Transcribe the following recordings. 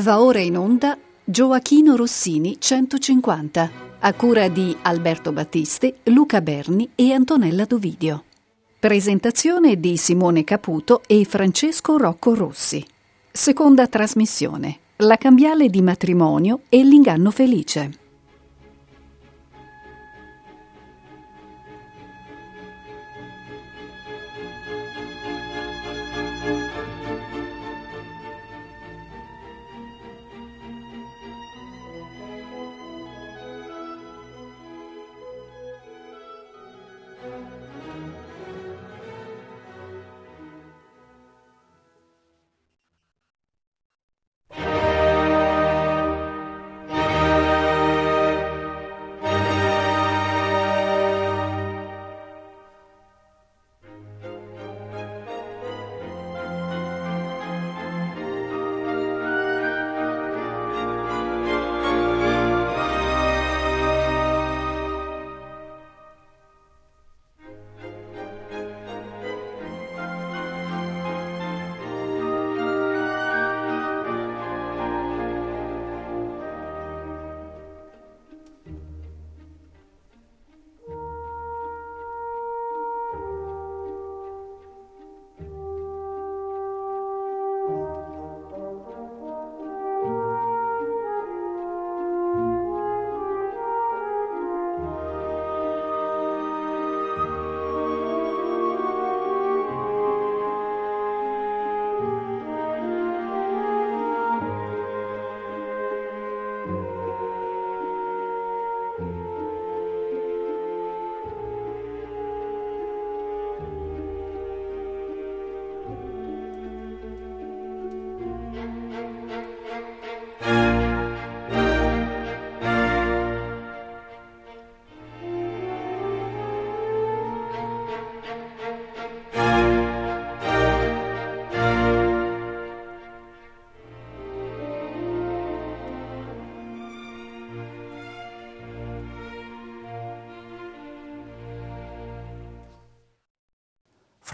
Va ora in onda Gioachino Rossini 150, a cura di Alberto Battisti, Luca Berni e Antonella Dovidio. Presentazione di Simone Caputo e Francesco Rocco Rossi. Seconda trasmissione. La cambiale di matrimonio e l'inganno felice.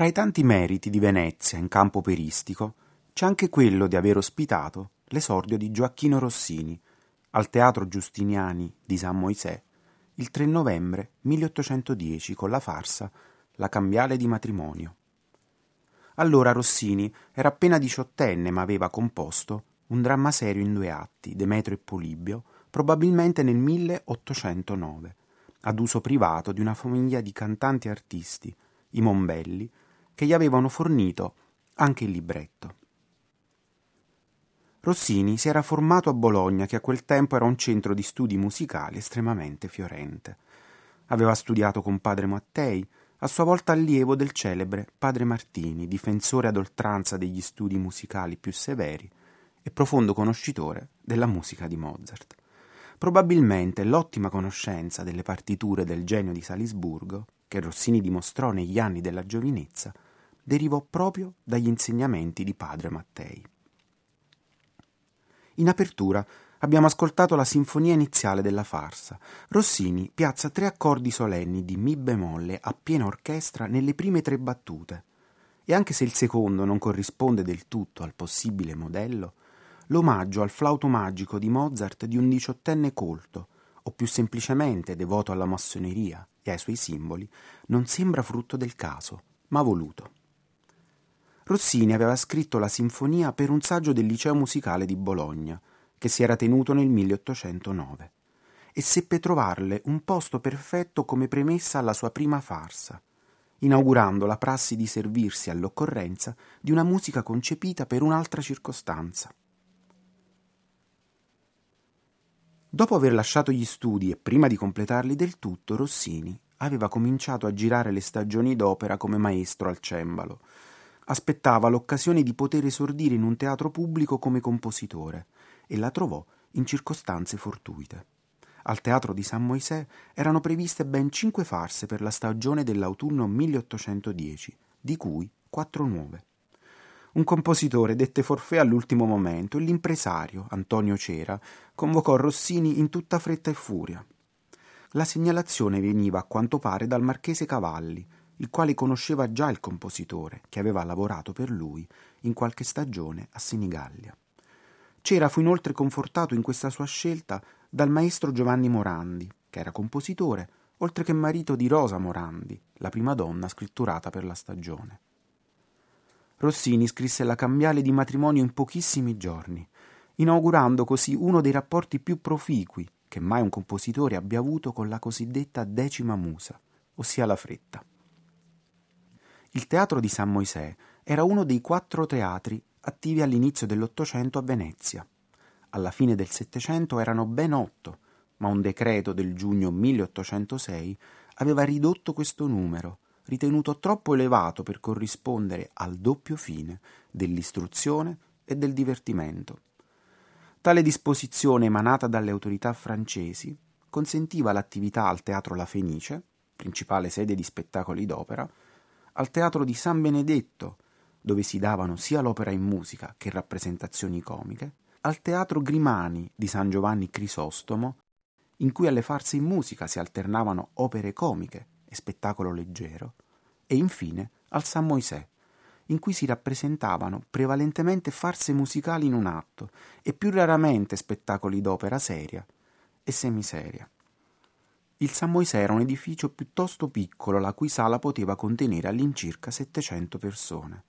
Fra i tanti meriti di Venezia in campo operistico c'è anche quello di aver ospitato l'esordio di Gioacchino Rossini al Teatro Giustiniani di San Moisè il 3 novembre 1810 con la farsa La cambiale di matrimonio. Allora Rossini era appena diciottenne ma aveva composto un dramma serio in due atti, Demetrio e Polibio, probabilmente nel 1809, ad uso privato di una famiglia di cantanti artisti, i Mombelli, che gli avevano fornito anche il libretto. Rossini si era formato a Bologna, che a quel tempo era un centro di studi musicali estremamente fiorente. Aveva studiato con padre Mattei, a sua volta allievo del celebre padre Martini, difensore ad oltranza degli studi musicali più severi e profondo conoscitore della musica di Mozart. Probabilmente l'ottima conoscenza delle partiture del genio di Salisburgo, che Rossini dimostrò negli anni della giovinezza, derivò proprio dagli insegnamenti di padre Mattei. In apertura abbiamo ascoltato la sinfonia iniziale della farsa. Rossini piazza tre accordi solenni di Mi bemolle a piena orchestra nelle prime tre battute. E anche se il secondo non corrisponde del tutto al possibile modello, l'omaggio al flauto magico di Mozart di un diciottenne colto, o più semplicemente devoto alla massoneria e ai suoi simboli, non sembra frutto del caso, ma voluto. Rossini aveva scritto la sinfonia per un saggio del liceo musicale di Bologna, che si era tenuto nel 1809, e seppe trovarle un posto perfetto come premessa alla sua prima farsa, inaugurando la prassi di servirsi all'occorrenza di una musica concepita per un'altra circostanza. Dopo aver lasciato gli studi e prima di completarli del tutto, Rossini aveva cominciato a girare le stagioni d'opera come maestro al cembalo, aspettava l'occasione di poter esordire in un teatro pubblico come compositore e la trovò in circostanze fortuite. Al teatro di San Moisè erano previste ben cinque farse per la stagione dell'autunno 1810, di cui quattro nuove. Un compositore dette forfè all'ultimo momento e l'impresario, Antonio Cera, convocò Rossini in tutta fretta e furia. La segnalazione veniva a quanto pare dal marchese Cavalli, il quale conosceva già il compositore, che aveva lavorato per lui in qualche stagione a Senigallia. Cera fu inoltre confortato in questa sua scelta dal maestro Giovanni Morandi, che era compositore, oltre che marito di Rosa Morandi, la prima donna scritturata per la stagione. Rossini scrisse la cambiale di matrimonio in pochissimi giorni, inaugurando così uno dei rapporti più proficui che mai un compositore abbia avuto con la cosiddetta decima musa, ossia la fretta. Il teatro di San Moisè era uno dei quattro teatri attivi all'inizio dell'Ottocento a Venezia. Alla fine del Settecento erano ben otto, ma un decreto del giugno 1806 aveva ridotto questo numero, ritenuto troppo elevato per corrispondere al doppio fine dell'istruzione e del divertimento. Tale disposizione emanata dalle autorità francesi consentiva l'attività al Teatro La Fenice, principale sede di spettacoli d'opera, al Teatro di San Benedetto, dove si davano sia l'opera in musica che rappresentazioni comiche, al Teatro Grimani di San Giovanni Crisostomo, in cui alle farse in musica si alternavano opere comiche e spettacolo leggero, e infine al San Moisè, in cui si rappresentavano prevalentemente farse musicali in un atto e più raramente spettacoli d'opera seria e semiseria. Il San Moisè era un edificio piuttosto piccolo, la cui sala poteva contenere all'incirca 700 persone.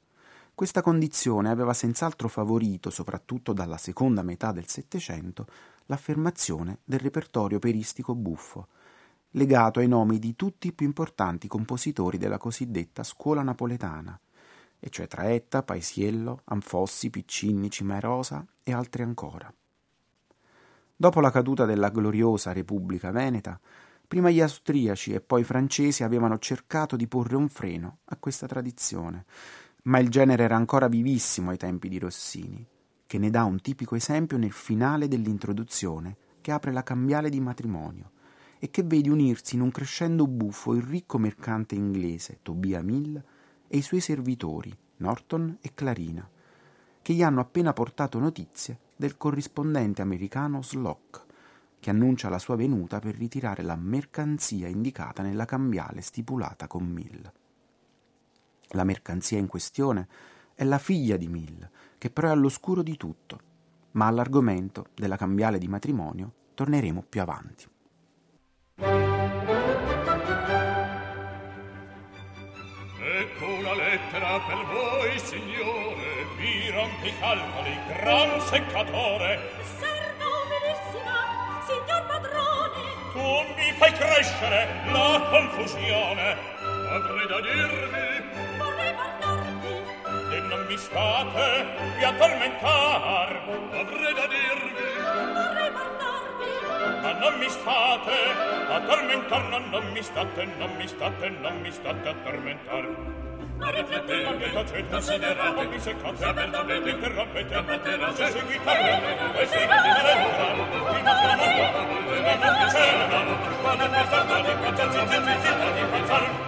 Questa condizione aveva senz'altro favorito, soprattutto dalla seconda metà del Settecento, l'affermazione del repertorio operistico buffo, legato ai nomi di tutti i più importanti compositori della cosiddetta scuola napoletana, e cioè Traetta, Paisiello, Anfossi, Piccini, Cimarosa e altri ancora. Dopo la caduta della gloriosa Repubblica Veneta, prima gli austriaci e poi i francesi avevano cercato di porre un freno a questa tradizione, ma il genere era ancora vivissimo ai tempi di Rossini, che ne dà un tipico esempio nel finale dell'introduzione che apre la cambiale di matrimonio e che vede unirsi in un crescendo buffo il ricco mercante inglese Tobia Mill e i suoi servitori, Norton e Clarina, che gli hanno appena portato notizie del corrispondente americano Slock, che annuncia la sua venuta per ritirare la mercanzia indicata nella cambiale stipulata con Mill. La mercanzia in questione è la figlia di Mill, che però è all'oscuro di tutto, ma all'argomento della cambiale di matrimonio torneremo più avanti. Ecco una lettera per voi, signore, mi rompi calcoli, gran seccatore. tu mi fai crescere la confusione. Avrei da dirvi vorrei parlarvi. e non mi state vi tormentar avrei da dirvi vorrei parlarvi. ma non mi state addormentar. No, non mi state non mi state non mi state addormentar ma rifletteva che tacet considerate mi seccate saper dovete interrompete ammatterà se seguita e si immaginerà qui non c'è nulla e non c'è nulla quale pensata di pensarci di pensare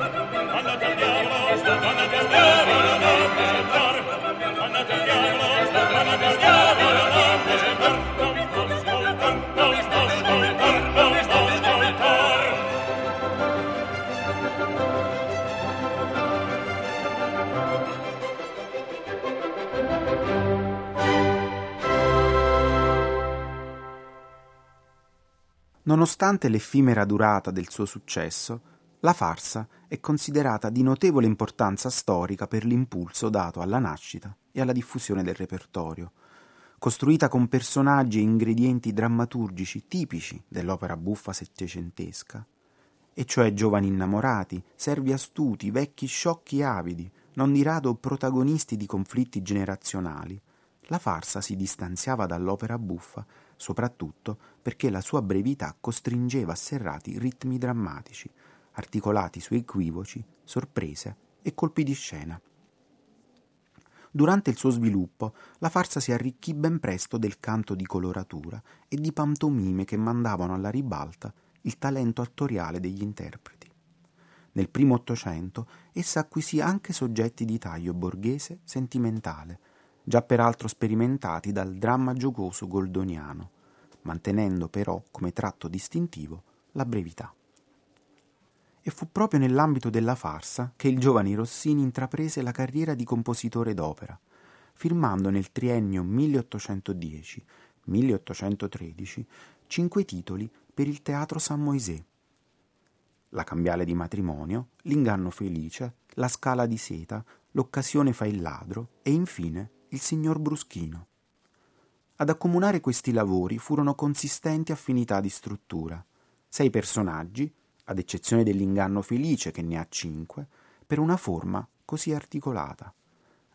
Nonostante l'effimera durata del suo successo, la farsa è considerata di notevole importanza storica per l'impulso dato alla nascita e alla diffusione del repertorio. Costruita con personaggi e ingredienti drammaturgici tipici dell'opera buffa settecentesca, e cioè giovani innamorati, servi astuti, vecchi sciocchi avidi, non di rado protagonisti di conflitti generazionali, la farsa si distanziava dall'opera buffa soprattutto perché la sua brevità costringeva a serrati ritmi drammatici, articolati su equivoci, sorprese e colpi di scena. Durante il suo sviluppo, la farsa si arricchì ben presto del canto di coloratura e di pantomime che mandavano alla ribalta il talento attoriale degli interpreti. Nel primo Ottocento essa acquisì anche soggetti di taglio borghese sentimentale, già peraltro sperimentati dal dramma giocoso goldoniano, mantenendo però come tratto distintivo la brevità. E fu proprio nell'ambito della farsa che il giovane Rossini intraprese la carriera di compositore d'opera, firmando nel triennio 1810-1813 cinque titoli per il Teatro San Moisè. La cambiale di matrimonio, L'inganno felice, La scala di seta, L'occasione fa il ladro e infine Il signor Bruschino. Ad accomunare questi lavori furono consistenti affinità di struttura. Sei personaggi, ad eccezione dell'inganno felice che ne ha cinque, per una forma così articolata.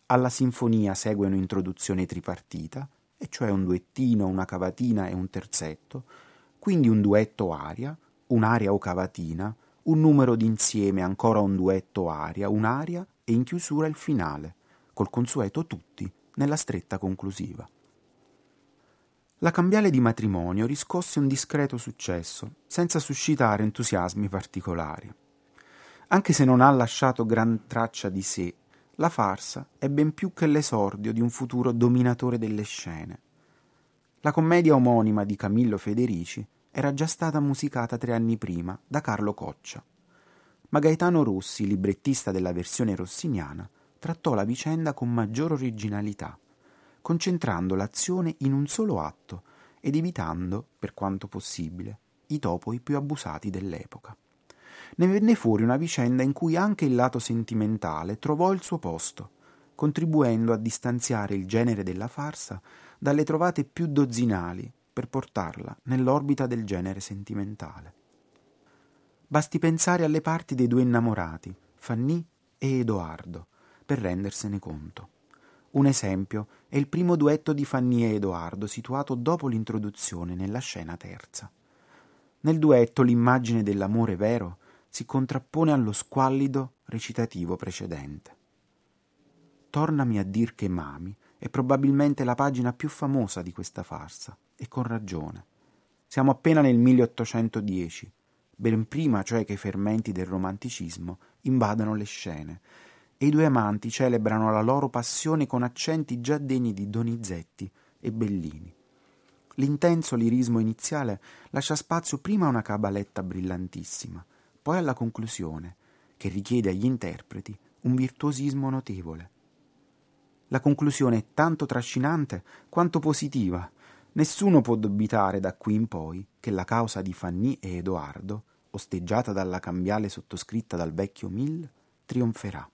Alla sinfonia segue un'introduzione tripartita, e cioè un duettino, una cavatina e un terzetto, quindi un duetto aria, un'aria o cavatina, un numero d'insieme, ancora un duetto aria, un'aria e in chiusura il finale, col consueto tutti nella stretta conclusiva. La cambiale di matrimonio riscosse un discreto successo, senza suscitare entusiasmi particolari. Anche se non ha lasciato gran traccia di sé, la farsa è ben più che l'esordio di un futuro dominatore delle scene. La commedia omonima di Camillo Federici era già stata musicata tre anni prima da Carlo Coccia. Ma Gaetano Rossi, librettista della versione rossiniana, trattò la vicenda con maggior originalità concentrando l'azione in un solo atto ed evitando, per quanto possibile, i topoi più abusati dell'epoca. Ne venne fuori una vicenda in cui anche il lato sentimentale trovò il suo posto, contribuendo a distanziare il genere della farsa dalle trovate più dozzinali per portarla nell'orbita del genere sentimentale. Basti pensare alle parti dei due innamorati, Fanny e Edoardo, per rendersene conto. Un esempio è il primo duetto di Fanny e Edoardo, situato dopo l'introduzione nella scena terza. Nel duetto l'immagine dell'amore vero si contrappone allo squallido recitativo precedente. Tornami a dir che mami è probabilmente la pagina più famosa di questa farsa, e con ragione. Siamo appena nel 1810, ben prima cioè che i fermenti del romanticismo invadano le scene e i due amanti celebrano la loro passione con accenti già degni di Donizetti e Bellini. L'intenso lirismo iniziale lascia spazio prima a una cabaletta brillantissima, poi alla conclusione, che richiede agli interpreti un virtuosismo notevole. La conclusione è tanto trascinante quanto positiva. Nessuno può dubitare da qui in poi che la causa di Fanny e Edoardo, osteggiata dalla cambiale sottoscritta dal vecchio Mill, trionferà.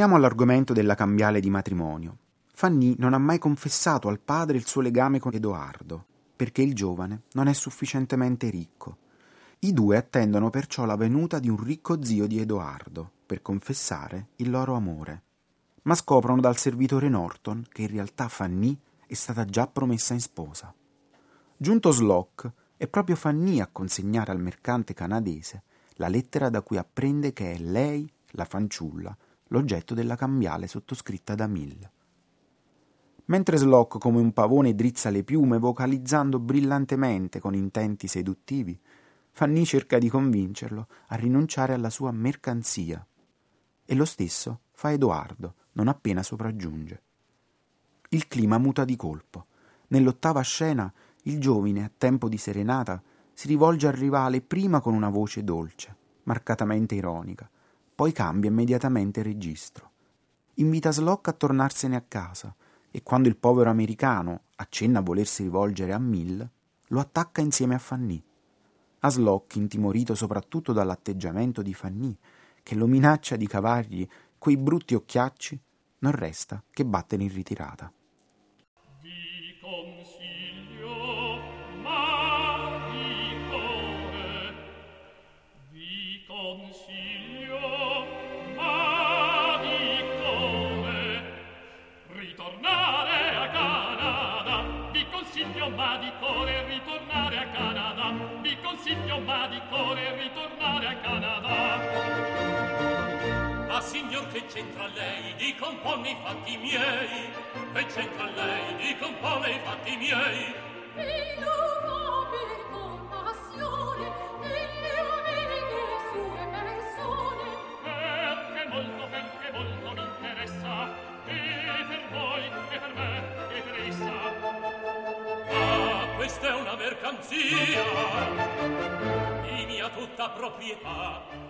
Torniamo all'argomento della cambiale di matrimonio. Fanny non ha mai confessato al padre il suo legame con Edoardo, perché il giovane non è sufficientemente ricco. I due attendono perciò la venuta di un ricco zio di Edoardo per confessare il loro amore. Ma scoprono dal servitore Norton che in realtà Fanny è stata già promessa in sposa. Giunto Slock, è proprio Fanny a consegnare al mercante canadese la lettera da cui apprende che è lei, la fanciulla, l'oggetto della cambiale sottoscritta da Mill. Mentre Slock come un pavone drizza le piume vocalizzando brillantemente con intenti seduttivi, Fanny cerca di convincerlo a rinunciare alla sua mercanzia. E lo stesso fa Edoardo, non appena sopraggiunge. Il clima muta di colpo. Nell'ottava scena il giovine, a tempo di serenata, si rivolge al rivale prima con una voce dolce, marcatamente ironica, poi cambia immediatamente registro. Invita Slock a tornarsene a casa e quando il povero americano accenna a volersi rivolgere a Mill, lo attacca insieme a Fanny. A Slock, intimorito soprattutto dall'atteggiamento di Fanny, che lo minaccia di cavargli quei brutti occhiacci, non resta che battere in ritirata. c'entra lei di componi fatti miei? Che c'entra lei di componi fatti miei? Innovabile compassione nelle amiche sue persone. Perché molto, perché molto mi interessa, e per voi, e per me, e per essa. Ah, questa è una mercanzia, di mia tutta proprietà.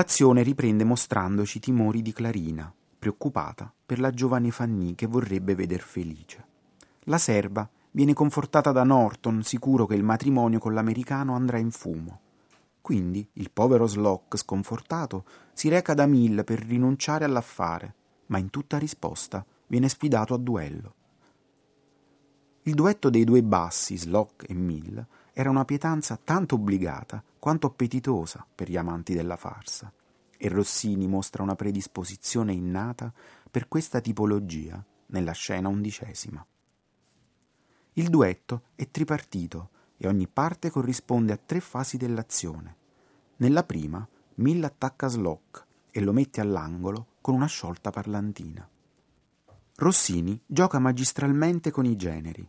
L'azione riprende mostrandoci i timori di Clarina, preoccupata per la giovane Fanny che vorrebbe veder felice. La serva viene confortata da Norton, sicuro che il matrimonio con l'americano andrà in fumo. Quindi il povero Slock, sconfortato, si reca da Mill per rinunciare all'affare, ma in tutta risposta viene sfidato a duello. Il duetto dei due bassi, Slock e Mill, era una pietanza tanto obbligata quanto appetitosa per gli amanti della farsa, e Rossini mostra una predisposizione innata per questa tipologia nella scena undicesima. Il duetto è tripartito e ogni parte corrisponde a tre fasi dell'azione. Nella prima, Mill attacca Slock e lo mette all'angolo con una sciolta parlantina. Rossini gioca magistralmente con i generi.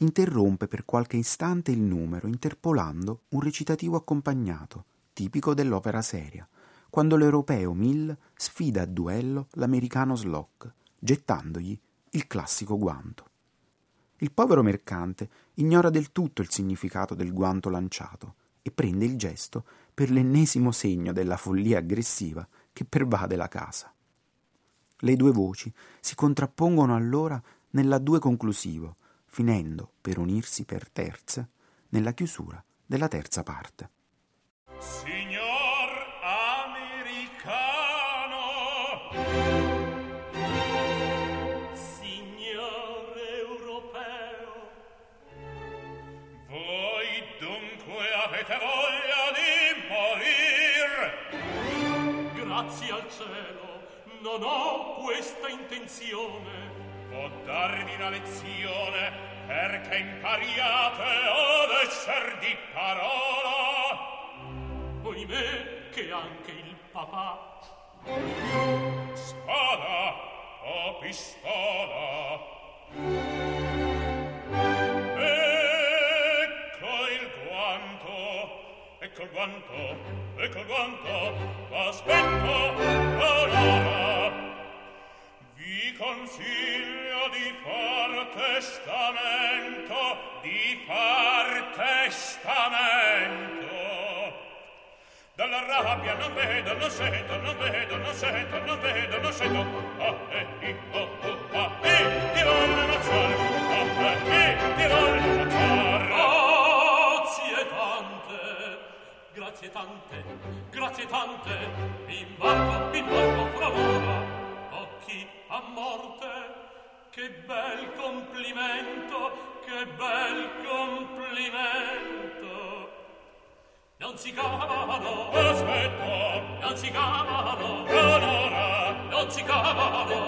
Interrompe per qualche istante il numero interpolando un recitativo accompagnato, tipico dell'opera seria, quando l'europeo Mill sfida a duello l'americano Slock, gettandogli il classico guanto. Il povero mercante ignora del tutto il significato del guanto lanciato e prende il gesto per l'ennesimo segno della follia aggressiva che pervade la casa. Le due voci si contrappongono allora nella due conclusivo, finendo per unirsi per terze nella chiusura della terza parte. Signor americano, Signor europeo, voi dunque avete voglia di morir? grazie al cielo, non ho questa intenzione. Può darvi una lezione perché impariate ad esser di parola? Oimè che anche il papà Spada o pistola? Ecco il guanto, ecco il guanto, ecco il guanto, aspetto l'ora. consiglio di far testamento, di far testamento. Dalla rabbia non vedo, non sento, non vedo, non sento, non vedo, non sento. Ah, eh, i, oh, oh, ah, eh, ti voglio ammazzare, ah, oh, eh, eh, ti voglio ammazzare. Grazie tante, grazie tante, grazie tante, mi imbarco, mi imbarco fra l'ora. A morte, che bel complimento, che bel complimento. Non si cavano, Aspetta, non si cavano, l'ora, non si cavano,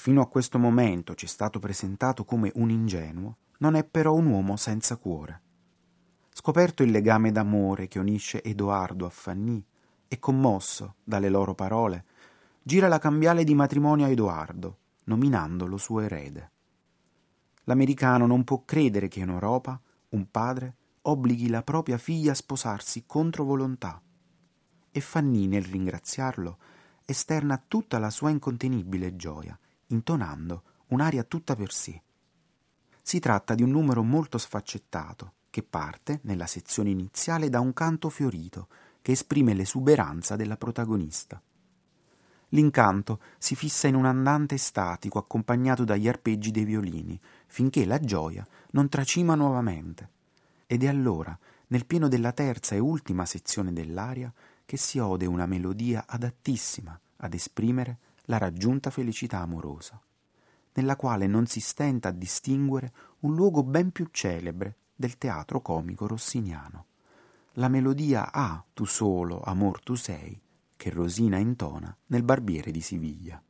fino a questo momento ci è stato presentato come un ingenuo, non è però un uomo senza cuore. Scoperto il legame d'amore che unisce Edoardo a Fanny e commosso dalle loro parole, gira la cambiale di matrimonio a Edoardo, nominandolo suo erede. L'americano non può credere che in Europa un padre obblighi la propria figlia a sposarsi contro volontà. E Fanny, nel ringraziarlo, esterna tutta la sua incontenibile gioia, intonando un'aria tutta per sé. Si tratta di un numero molto sfaccettato, che parte, nella sezione iniziale, da un canto fiorito, che esprime l'esuberanza della protagonista. L'incanto si fissa in un andante statico accompagnato dagli arpeggi dei violini, finché la gioia non tracima nuovamente. Ed è allora, nel pieno della terza e ultima sezione dell'aria, che si ode una melodia adattissima ad esprimere la raggiunta felicità amorosa, nella quale non si stenta a distinguere un luogo ben più celebre del teatro comico rossiniano. La melodia Ah, tu solo, amor tu sei, che Rosina intona nel barbiere di Siviglia.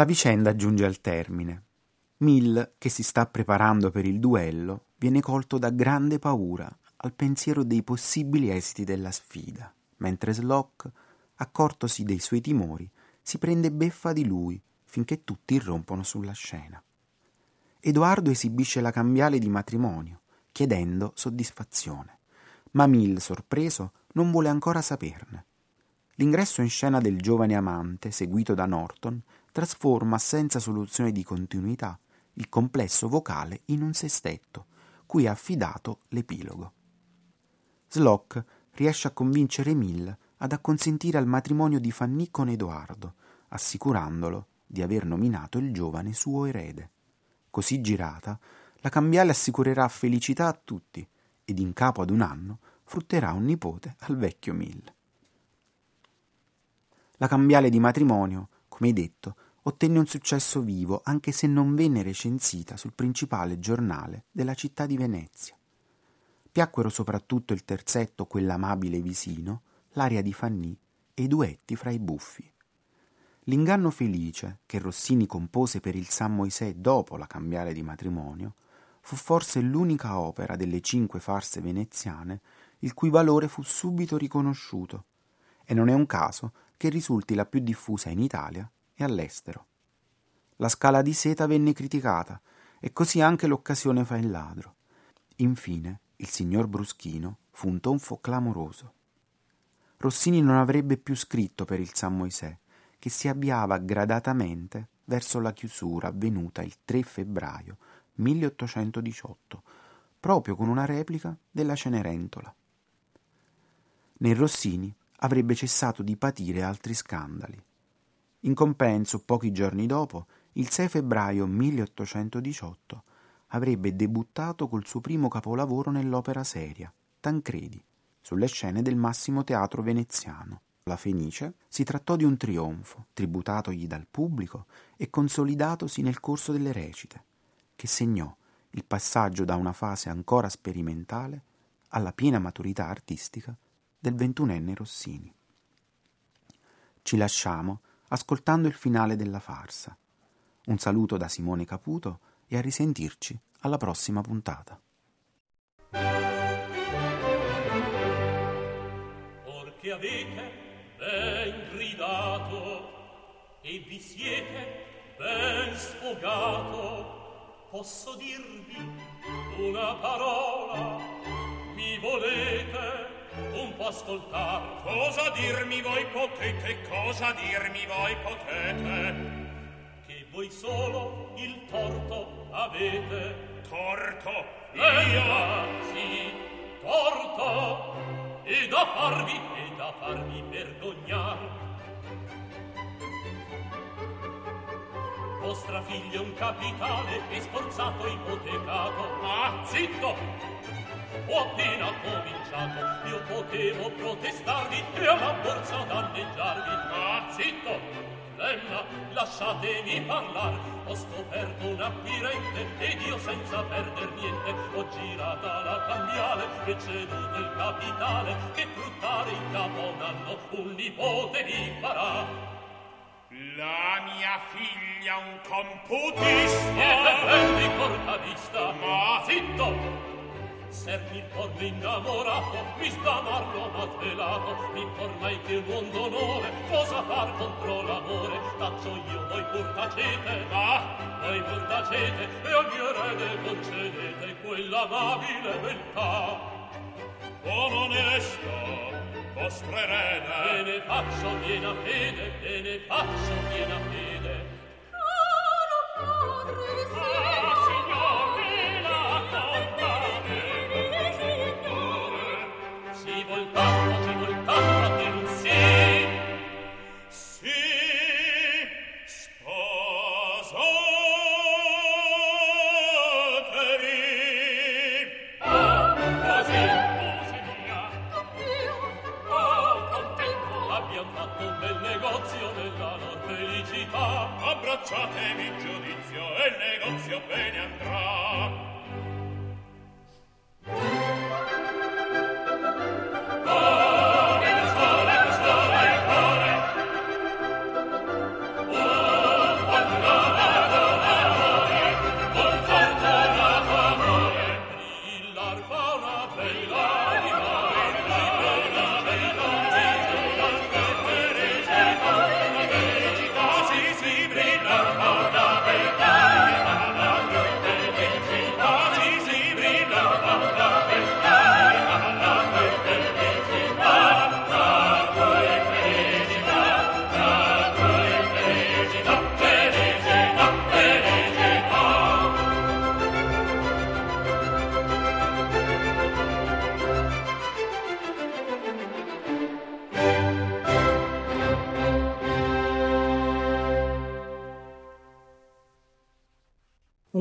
La vicenda giunge al termine. Mill, che si sta preparando per il duello, viene colto da grande paura al pensiero dei possibili esiti della sfida, mentre Slock, accortosi dei suoi timori, si prende beffa di lui finché tutti irrompono sulla scena. Edoardo esibisce la cambiale di matrimonio, chiedendo soddisfazione, ma Mill, sorpreso, non vuole ancora saperne. L'ingresso in scena del giovane amante, seguito da Norton, trasforma senza soluzione di continuità il complesso vocale in un sestetto, cui ha affidato l'epilogo. Slock riesce a convincere Mill ad acconsentire al matrimonio di Fanny con Edoardo, assicurandolo di aver nominato il giovane suo erede. Così girata, la cambiale assicurerà felicità a tutti ed in capo ad un anno frutterà un nipote al vecchio Mill. La cambiale di matrimonio come detto, ottenne un successo vivo anche se non venne recensita sul principale giornale della città di Venezia. Piacquero soprattutto il terzetto Quell'amabile visino, l'aria di Fanny e i duetti fra i buffi. L'inganno felice che Rossini compose per il San Moisè dopo la cambiale di matrimonio fu forse l'unica opera delle cinque farse veneziane il cui valore fu subito riconosciuto, e non è un caso che risulti la più diffusa in Italia e all'estero. La scala di seta venne criticata e così anche l'occasione fa il ladro. Infine, il signor Bruschino fu un tonfo clamoroso. Rossini non avrebbe più scritto per il San Moisè, che si avviava gradatamente verso la chiusura avvenuta il 3 febbraio 1818, proprio con una replica della Cenerentola. Nel Rossini avrebbe cessato di patire altri scandali. In compenso, pochi giorni dopo, il 6 febbraio 1818, avrebbe debuttato col suo primo capolavoro nell'opera seria, Tancredi, sulle scene del Massimo Teatro veneziano. La Fenice si trattò di un trionfo, tributatogli dal pubblico e consolidatosi nel corso delle recite, che segnò il passaggio da una fase ancora sperimentale alla piena maturità artistica del ventunenne Rossini. Ci lasciamo ascoltando il finale della farsa. Un saluto da Simone Caputo e a risentirci alla prossima puntata. Or che avete ben gridato e vi siete ben sfogato, posso dirvi una parola Mi volete un po' ascoltare? Cosa dirmi voi potete, cosa dirmi voi potete? Che voi solo il torto avete. Torto? Eh, Io? sì, torto. E da farvi, e da farvi vergognare. Vostra figlia è un capitale e sforzato ipotecato. Ma zitto! ho appena cominciato io potevo protestarvi e alla borsa danneggiarvi. Ma zitto flemma lasciatemi parlare. Ho scoperto un acquirente ed io senza perder niente. Ho girata la cambiale e ceduto il capitale che fruttare in capo un anno un nipote mi farà. La mia figlia un computista! Il porno innamorato, mi stamarlo ma svelato, mi informai che un uomo d'onore cosa far contro l'amore. Taccio io, voi pur tacete, ma voi pur tacete, e mio erede concedete quella amabile beltà. Buon onesto, vostro E erede. ne faccio piena fede, e ne faccio piena fede.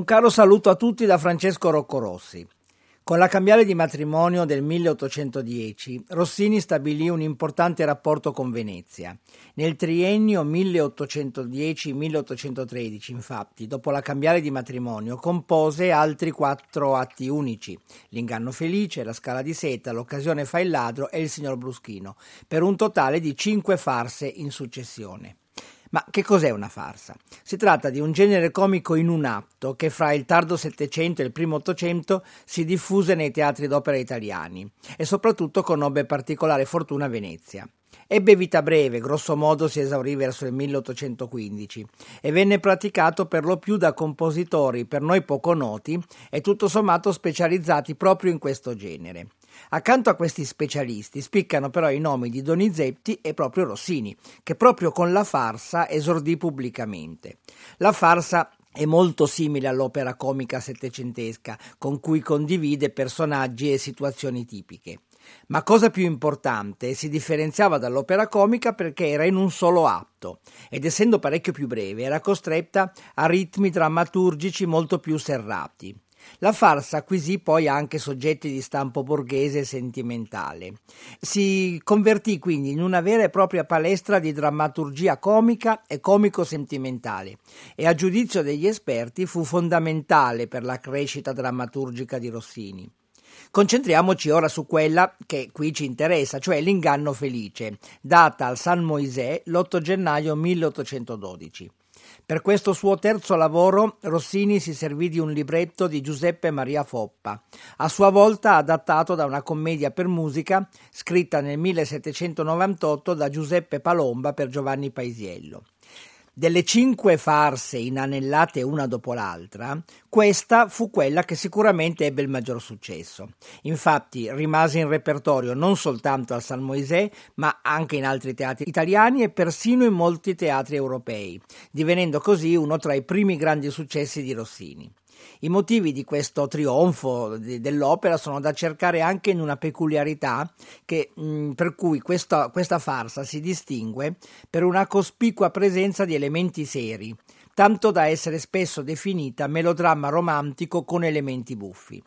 Caro saluto a tutti da Francesco Roccorossi. Con la cambiale di matrimonio del 1810, Rossini stabilì un importante rapporto con Venezia. Nel triennio 1810-1813, infatti, dopo la cambiale di matrimonio, compose altri quattro atti unici: L'inganno felice, La scala di seta, L'occasione fa il ladro e Il signor Bruschino, per un totale di cinque farse in successione. Ma che cos'è una farsa? Si tratta di un genere comico in un atto che fra il tardo Settecento e il primo Ottocento si diffuse nei teatri d'opera italiani e soprattutto conobbe particolare fortuna a Venezia. Ebbe vita breve, grosso modo si esaurì verso il 1815 e venne praticato per lo più da compositori per noi poco noti e tutto sommato specializzati proprio in questo genere. Accanto a questi specialisti spiccano però i nomi di Donizetti e proprio Rossini, che proprio con la farsa esordì pubblicamente. La farsa è molto simile all'opera comica settecentesca, con cui condivide personaggi e situazioni tipiche. Ma cosa più importante, si differenziava dall'opera comica perché era in un solo atto ed essendo parecchio più breve era costretta a ritmi drammaturgici molto più serrati. La farsa acquisì poi anche soggetti di stampo borghese e sentimentale. Si convertì quindi in una vera e propria palestra di drammaturgia comica e comico-sentimentale e a giudizio degli esperti fu fondamentale per la crescita drammaturgica di Rossini. Concentriamoci ora su quella che qui ci interessa, cioè l'inganno felice, data al San Moisè l'8 gennaio 1812. Per questo suo terzo lavoro Rossini si servì di un libretto di Giuseppe Maria Foppa, a sua volta adattato da una commedia per musica scritta nel 1798 da Giuseppe Palomba per Giovanni Paisiello. Delle cinque farse inanellate una dopo l'altra, questa fu quella che sicuramente ebbe il maggior successo. Infatti rimase in repertorio non soltanto al San Moisè, ma anche in altri teatri italiani e persino in molti teatri europei, divenendo così uno tra i primi grandi successi di Rossini. I motivi di questo trionfo dell'opera sono da cercare anche in una peculiarità che, mh, per cui questa, questa farsa si distingue per una cospicua presenza di elementi seri, tanto da essere spesso definita melodramma romantico con elementi buffi.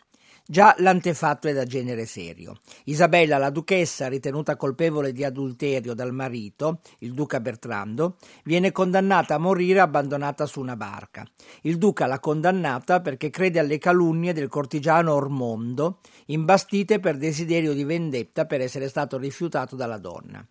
Già l'antefatto è da genere serio. Isabella, la duchessa, ritenuta colpevole di adulterio dal marito, il duca Bertrando, viene condannata a morire abbandonata su una barca. Il duca l'ha condannata perché crede alle calunnie del cortigiano Ormondo, imbastite per desiderio di vendetta per essere stato rifiutato dalla donna.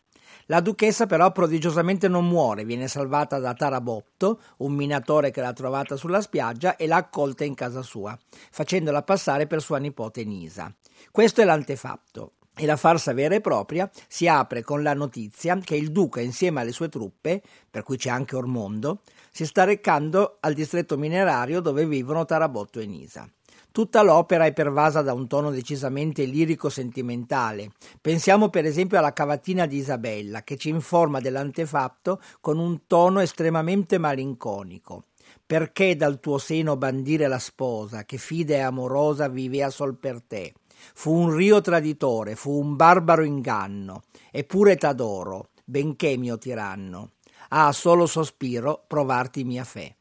La duchessa però prodigiosamente non muore, viene salvata da Tarabotto, un minatore che l'ha trovata sulla spiaggia e l'ha accolta in casa sua, facendola passare per sua nipote Nisa. Questo è l'antefatto. E la farsa vera e propria si apre con la notizia che il duca insieme alle sue truppe, per cui c'è anche Ormondo, si sta recando al distretto minerario dove vivono Tarabotto e Nisa. Tutta l'opera è pervasa da un tono decisamente lirico-sentimentale. Pensiamo per esempio alla cavatina di Isabella, che ci informa dell'antefatto con un tono estremamente malinconico. Perché dal tuo seno bandire la sposa, che fide e amorosa vivea sol per te? Fu un rio traditore, fu un barbaro inganno, eppure t'adoro, benché mio tiranno. Ah, solo sospiro provarti mia fe.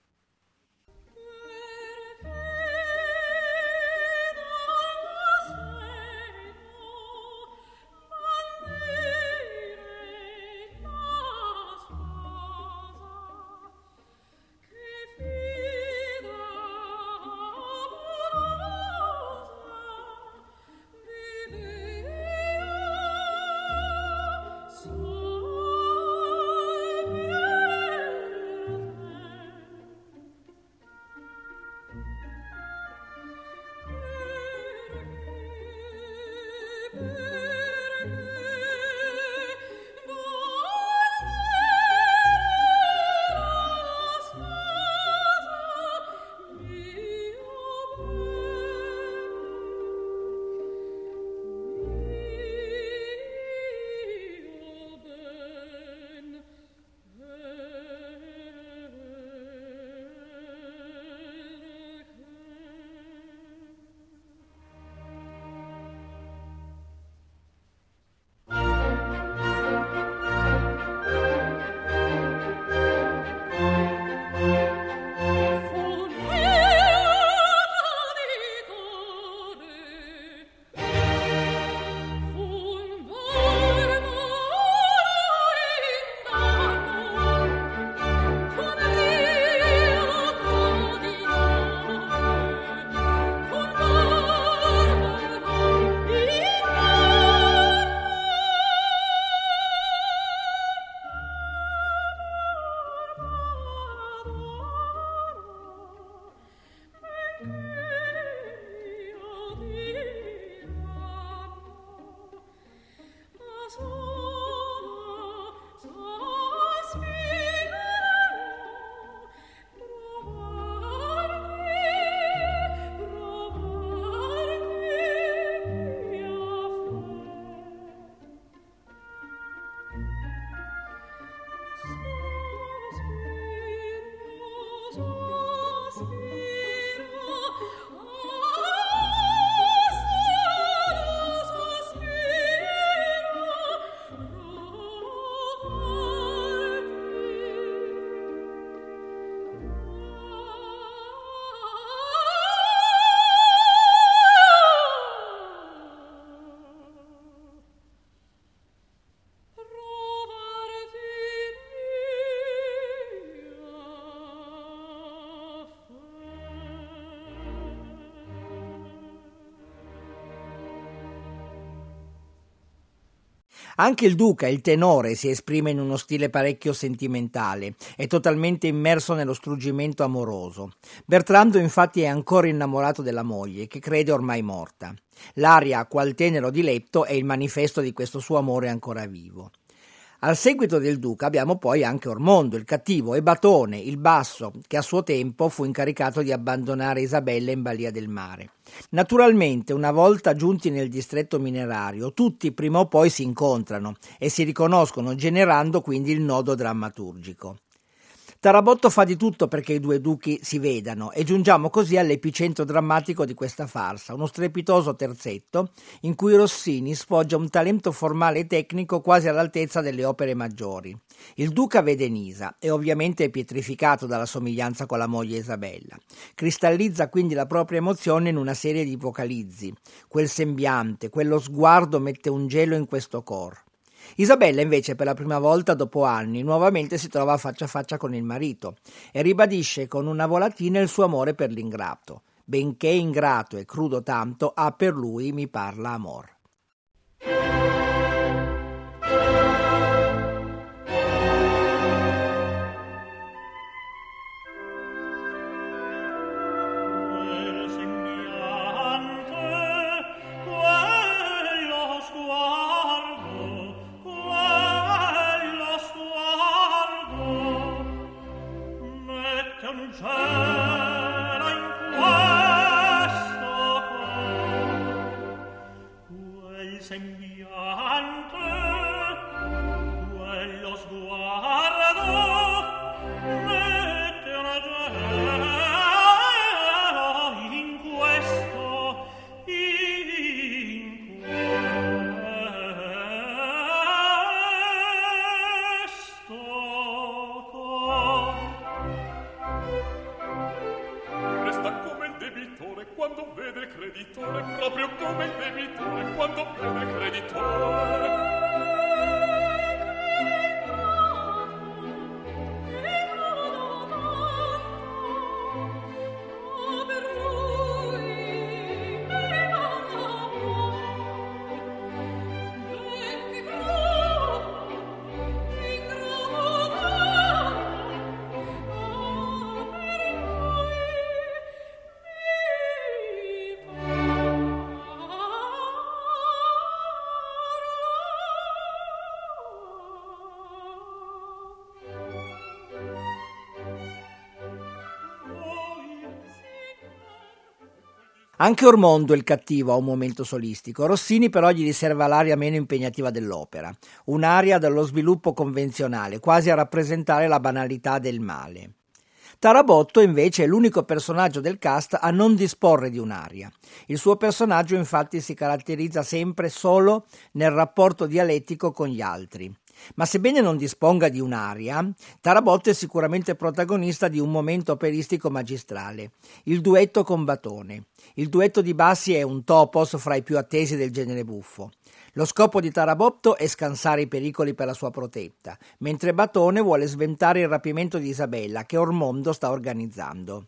Anche il duca, il tenore, si esprime in uno stile parecchio sentimentale, è totalmente immerso nello struggimento amoroso. Bertrando infatti è ancora innamorato della moglie, che crede ormai morta. L'aria qual tenero di letto è il manifesto di questo suo amore ancora vivo. Al seguito del duca abbiamo poi anche Ormondo, il cattivo, e Batone, il basso, che a suo tempo fu incaricato di abbandonare Isabella in balia del mare. Naturalmente, una volta giunti nel distretto minerario, tutti prima o poi si incontrano e si riconoscono, generando quindi il nodo drammaturgico. Tarabotto fa di tutto perché i due duchi si vedano e giungiamo così all'epicentro drammatico di questa farsa, uno strepitoso terzetto in cui Rossini sfoggia un talento formale e tecnico quasi all'altezza delle opere maggiori. Il duca vede Nisa e ovviamente è pietrificato dalla somiglianza con la moglie Isabella. Cristallizza quindi la propria emozione in una serie di vocalizzi. Quel sembiante, quello sguardo mette un gelo in questo cor. Isabella invece per la prima volta dopo anni nuovamente si trova faccia a faccia con il marito e ribadisce con una volatina il suo amore per l'ingrato. Benché ingrato e crudo tanto, ha per lui mi parla amor. incendiante, quel lo sguardo quando plebe creditore. Anche Ormondo, il cattivo, ha un momento solistico. Rossini però gli riserva l'aria meno impegnativa dell'opera, un'aria dallo sviluppo convenzionale, quasi a rappresentare la banalità del male. Tarabotto invece è l'unico personaggio del cast a non disporre di un'aria. Il suo personaggio infatti si caratterizza sempre solo nel rapporto dialettico con gli altri. Ma sebbene non disponga di un'aria, Tarabotto è sicuramente protagonista di un momento operistico magistrale, il duetto con Batone. Il duetto di bassi è un topos fra i più attesi del genere buffo. Lo scopo di Tarabotto è scansare i pericoli per la sua protetta, mentre Batone vuole sventare il rapimento di Isabella che Ormondo sta organizzando.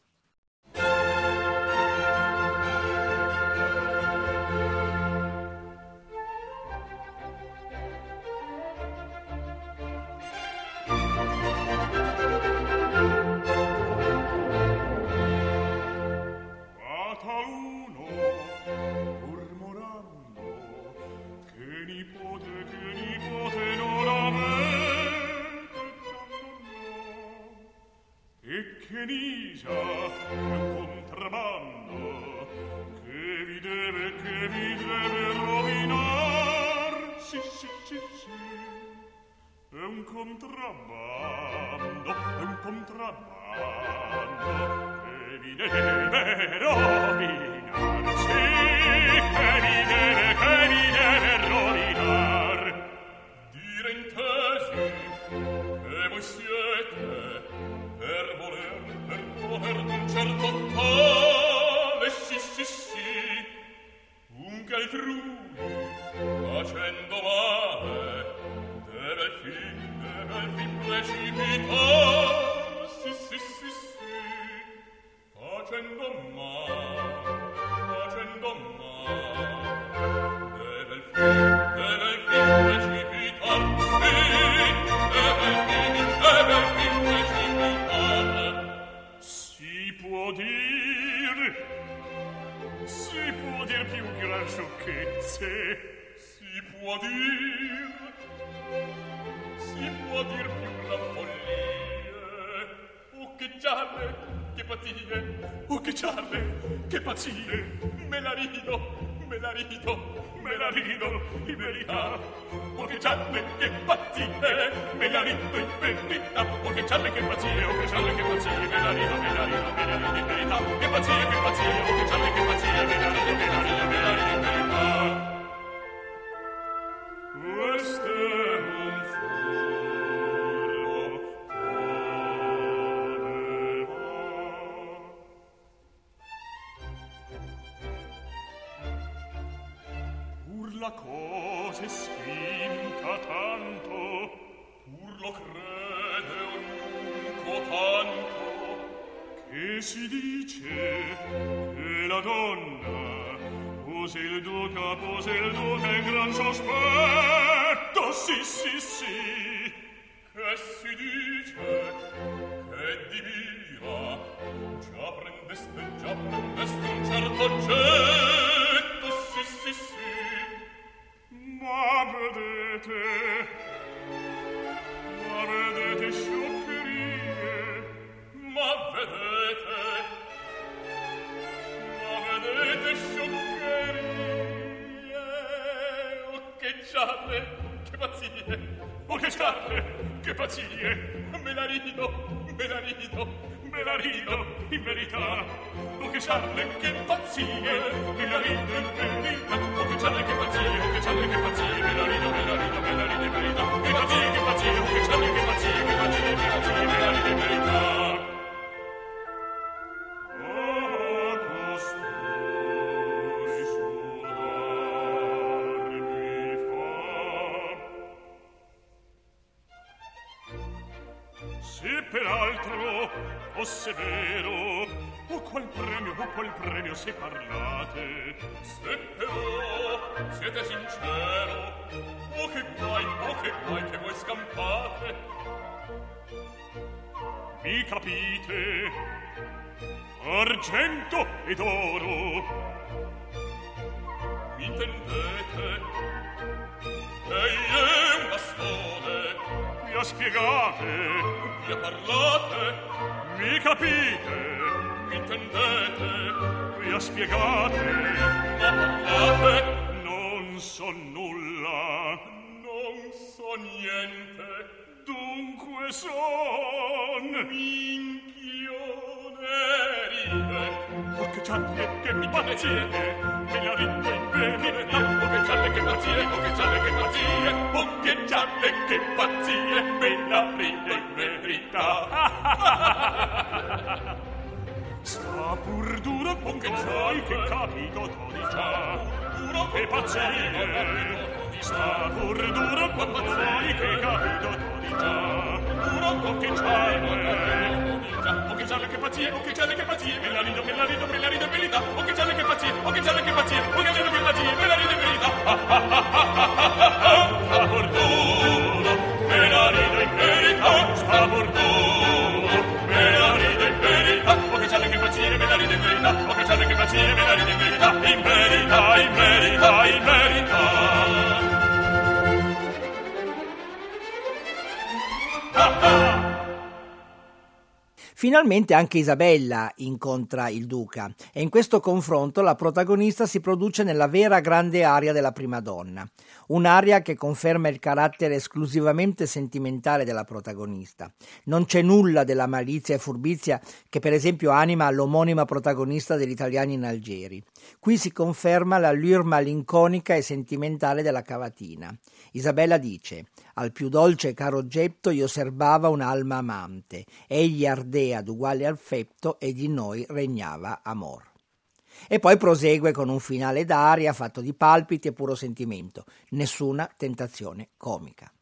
La cosa è spinta tanto, pur lo crede ognuno tanto, che si dice che la donna pose il duca, pose il duca in gran sospetto, sì, sì, sì, Mi intendete. Vi spiegate. Ma parlate. Non so nulla. Non so niente. Dunque son minchione ride. Oh che cialle che mi pazzie, oh, oh, oh, me la ride in verità. Oh che cialle che pazzie, oh che cialle che pazzie, oh che cialle che pazzie, me la ride in verità. Sta pur duro, oh che capito t'ho già. Duro che pazzie, sta pur duro, sai che capito t'ho già. Duro, che cialle, Oh che pazzie, oh che pazzie, me la rido, me la rido, me la rido in verità. Oh che pazzie, oh che pazzie, oh che pazzie, me la rido in verità. Ah, ah, ah, ah, ah, ah, ah. Sta por duro, me la rido in verità. Sta por duro, che gialle Finalmente anche Isabella incontra il duca e in questo confronto la protagonista si produce nella vera grande aria della prima donna, un'aria che conferma il carattere esclusivamente sentimentale della protagonista. Non c'è nulla della malizia e furbizia che per esempio anima l'omonima protagonista degli italiani in Algeri. Qui si conferma l'allure malinconica e sentimentale della cavatina. Isabella dice al più dolce e caro oggetto io serbava un'alma amante, egli ardea d'uguale affetto e di noi regnava amor. E poi prosegue con un finale d'aria fatto di palpiti e puro sentimento, nessuna tentazione comica.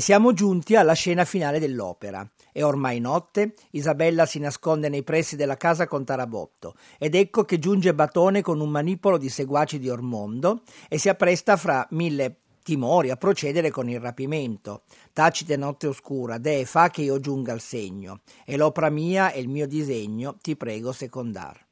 E siamo giunti alla scena finale dell'opera. È ormai notte, Isabella si nasconde nei pressi della casa con Tarabotto ed ecco che giunge Batone con un manipolo di seguaci di Ormondo e si appresta fra mille timori a procedere con il rapimento. Tacite notte oscura, deh, fa che io giunga al segno, e l'opera mia e il mio disegno ti prego secondar.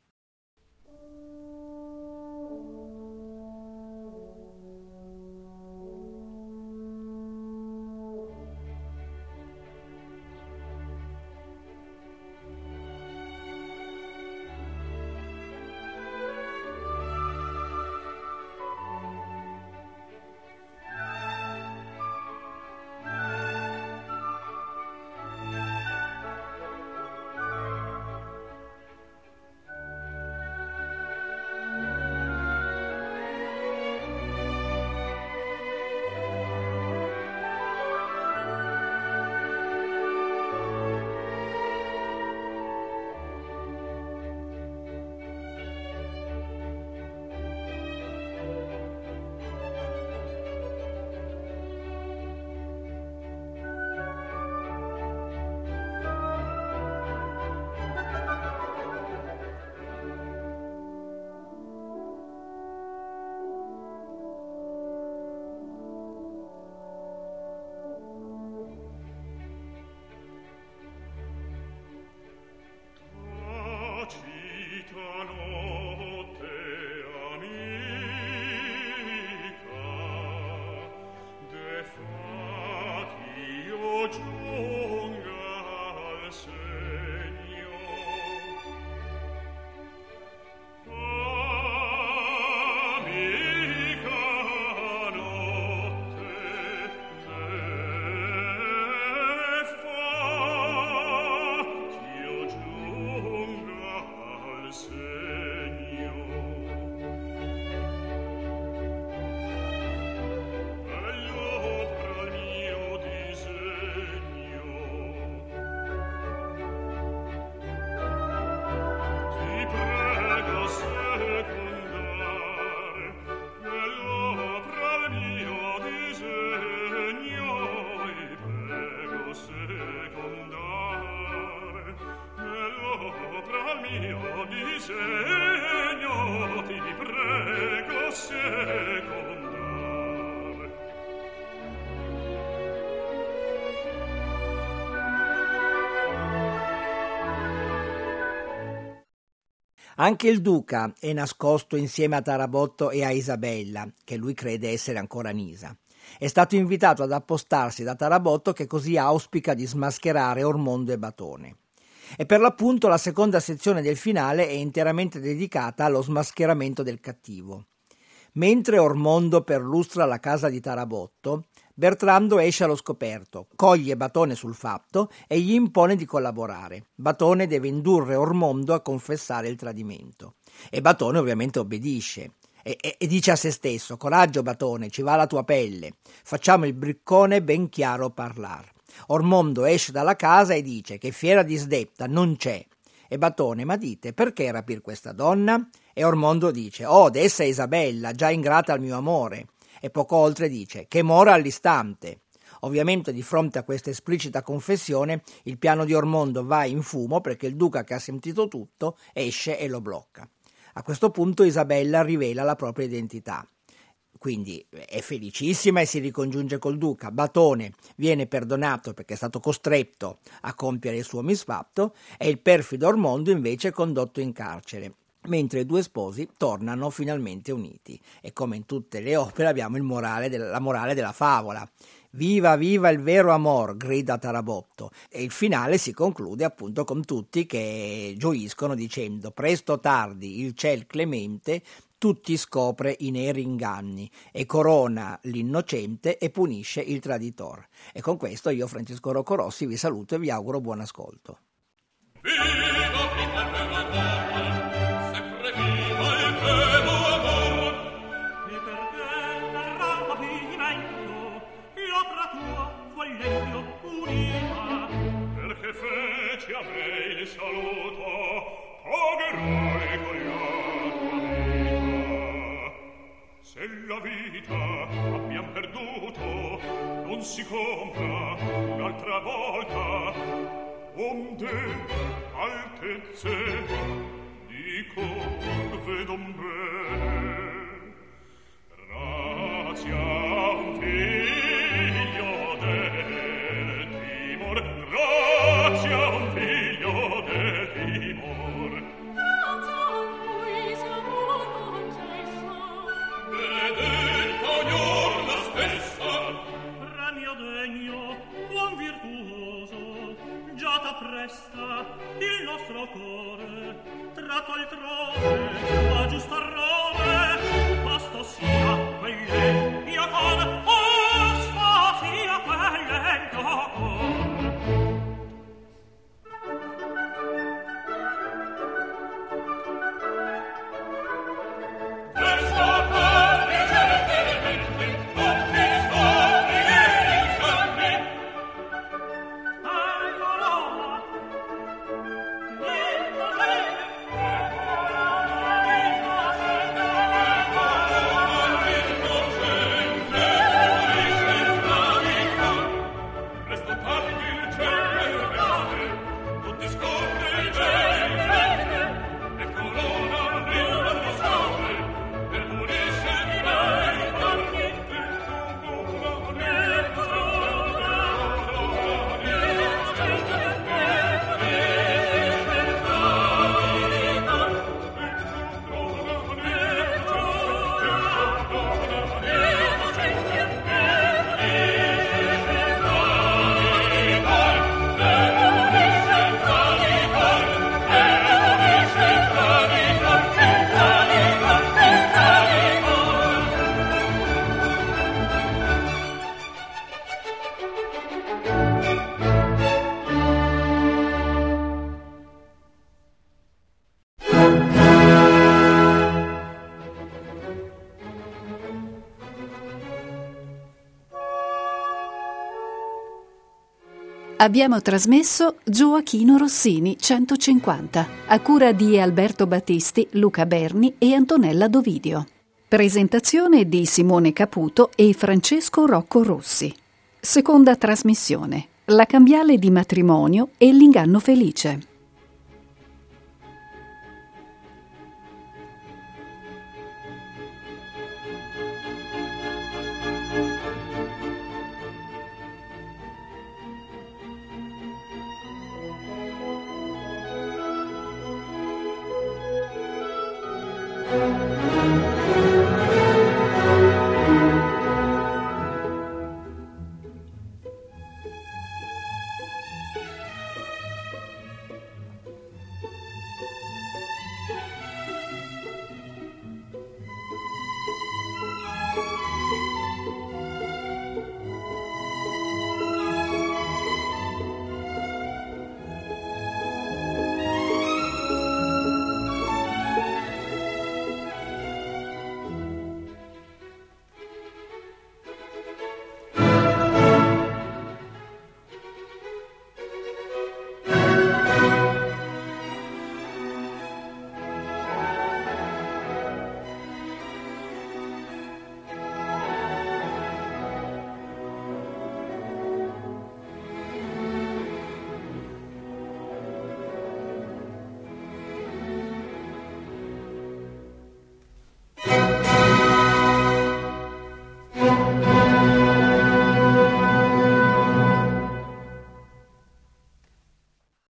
Anche il duca è nascosto insieme a Tarabotto e a Isabella, che lui crede essere ancora Nisa. È stato invitato ad appostarsi da Tarabotto che così auspica di smascherare Ormondo e Batone. E per l'appunto la seconda sezione del finale è interamente dedicata allo smascheramento del cattivo. Mentre Ormondo perlustra la casa di Tarabotto, Bertrando esce allo scoperto, coglie Batone sul fatto e gli impone di collaborare. Batone deve indurre Ormondo a confessare il tradimento. E Batone ovviamente obbedisce. E, e, e, dice a se stesso: Coraggio, Batone, ci va la tua pelle. Facciamo il briccone ben chiaro parlar. Ormondo esce dalla casa e dice che fiera disdetta non c'è. E Batone, ma dite, perché rapir questa donna? E Ormondo dice: Oh, d'essa è Isabella, già ingrata al mio amore e poco oltre dice che mora all'istante. Ovviamente di fronte a questa esplicita confessione il piano di Ormondo va in fumo perché il duca che ha sentito tutto esce e lo blocca. A questo punto Isabella rivela la propria identità. Quindi è felicissima e si ricongiunge col duca. Batone viene perdonato perché è stato costretto a compiere il suo misfatto e il perfido Ormondo invece è condotto in carcere mentre i due sposi tornano finalmente uniti. E come in tutte le opere abbiamo morale del, la morale della favola. Viva, viva il vero amor, grida Tarabotto. E il finale si conclude appunto con tutti che gioiscono dicendo presto o tardi il ciel clemente tutti scopre i neri inganni e corona l'innocente e punisce il traditor. E con questo io, Francesco Roccorossi, vi saluto e vi auguro buon ascolto. Non si compra un'altra volta. Onde altezze dico vedon bene 喜乐满园。Abbiamo trasmesso Gioachino Rossini 150, a cura di Alberto Battisti, Luca Berni e Antonella Dovidio. Presentazione di Simone Caputo e Francesco Rocco Rossi. Seconda trasmissione. La cambiale di matrimonio e l'inganno felice.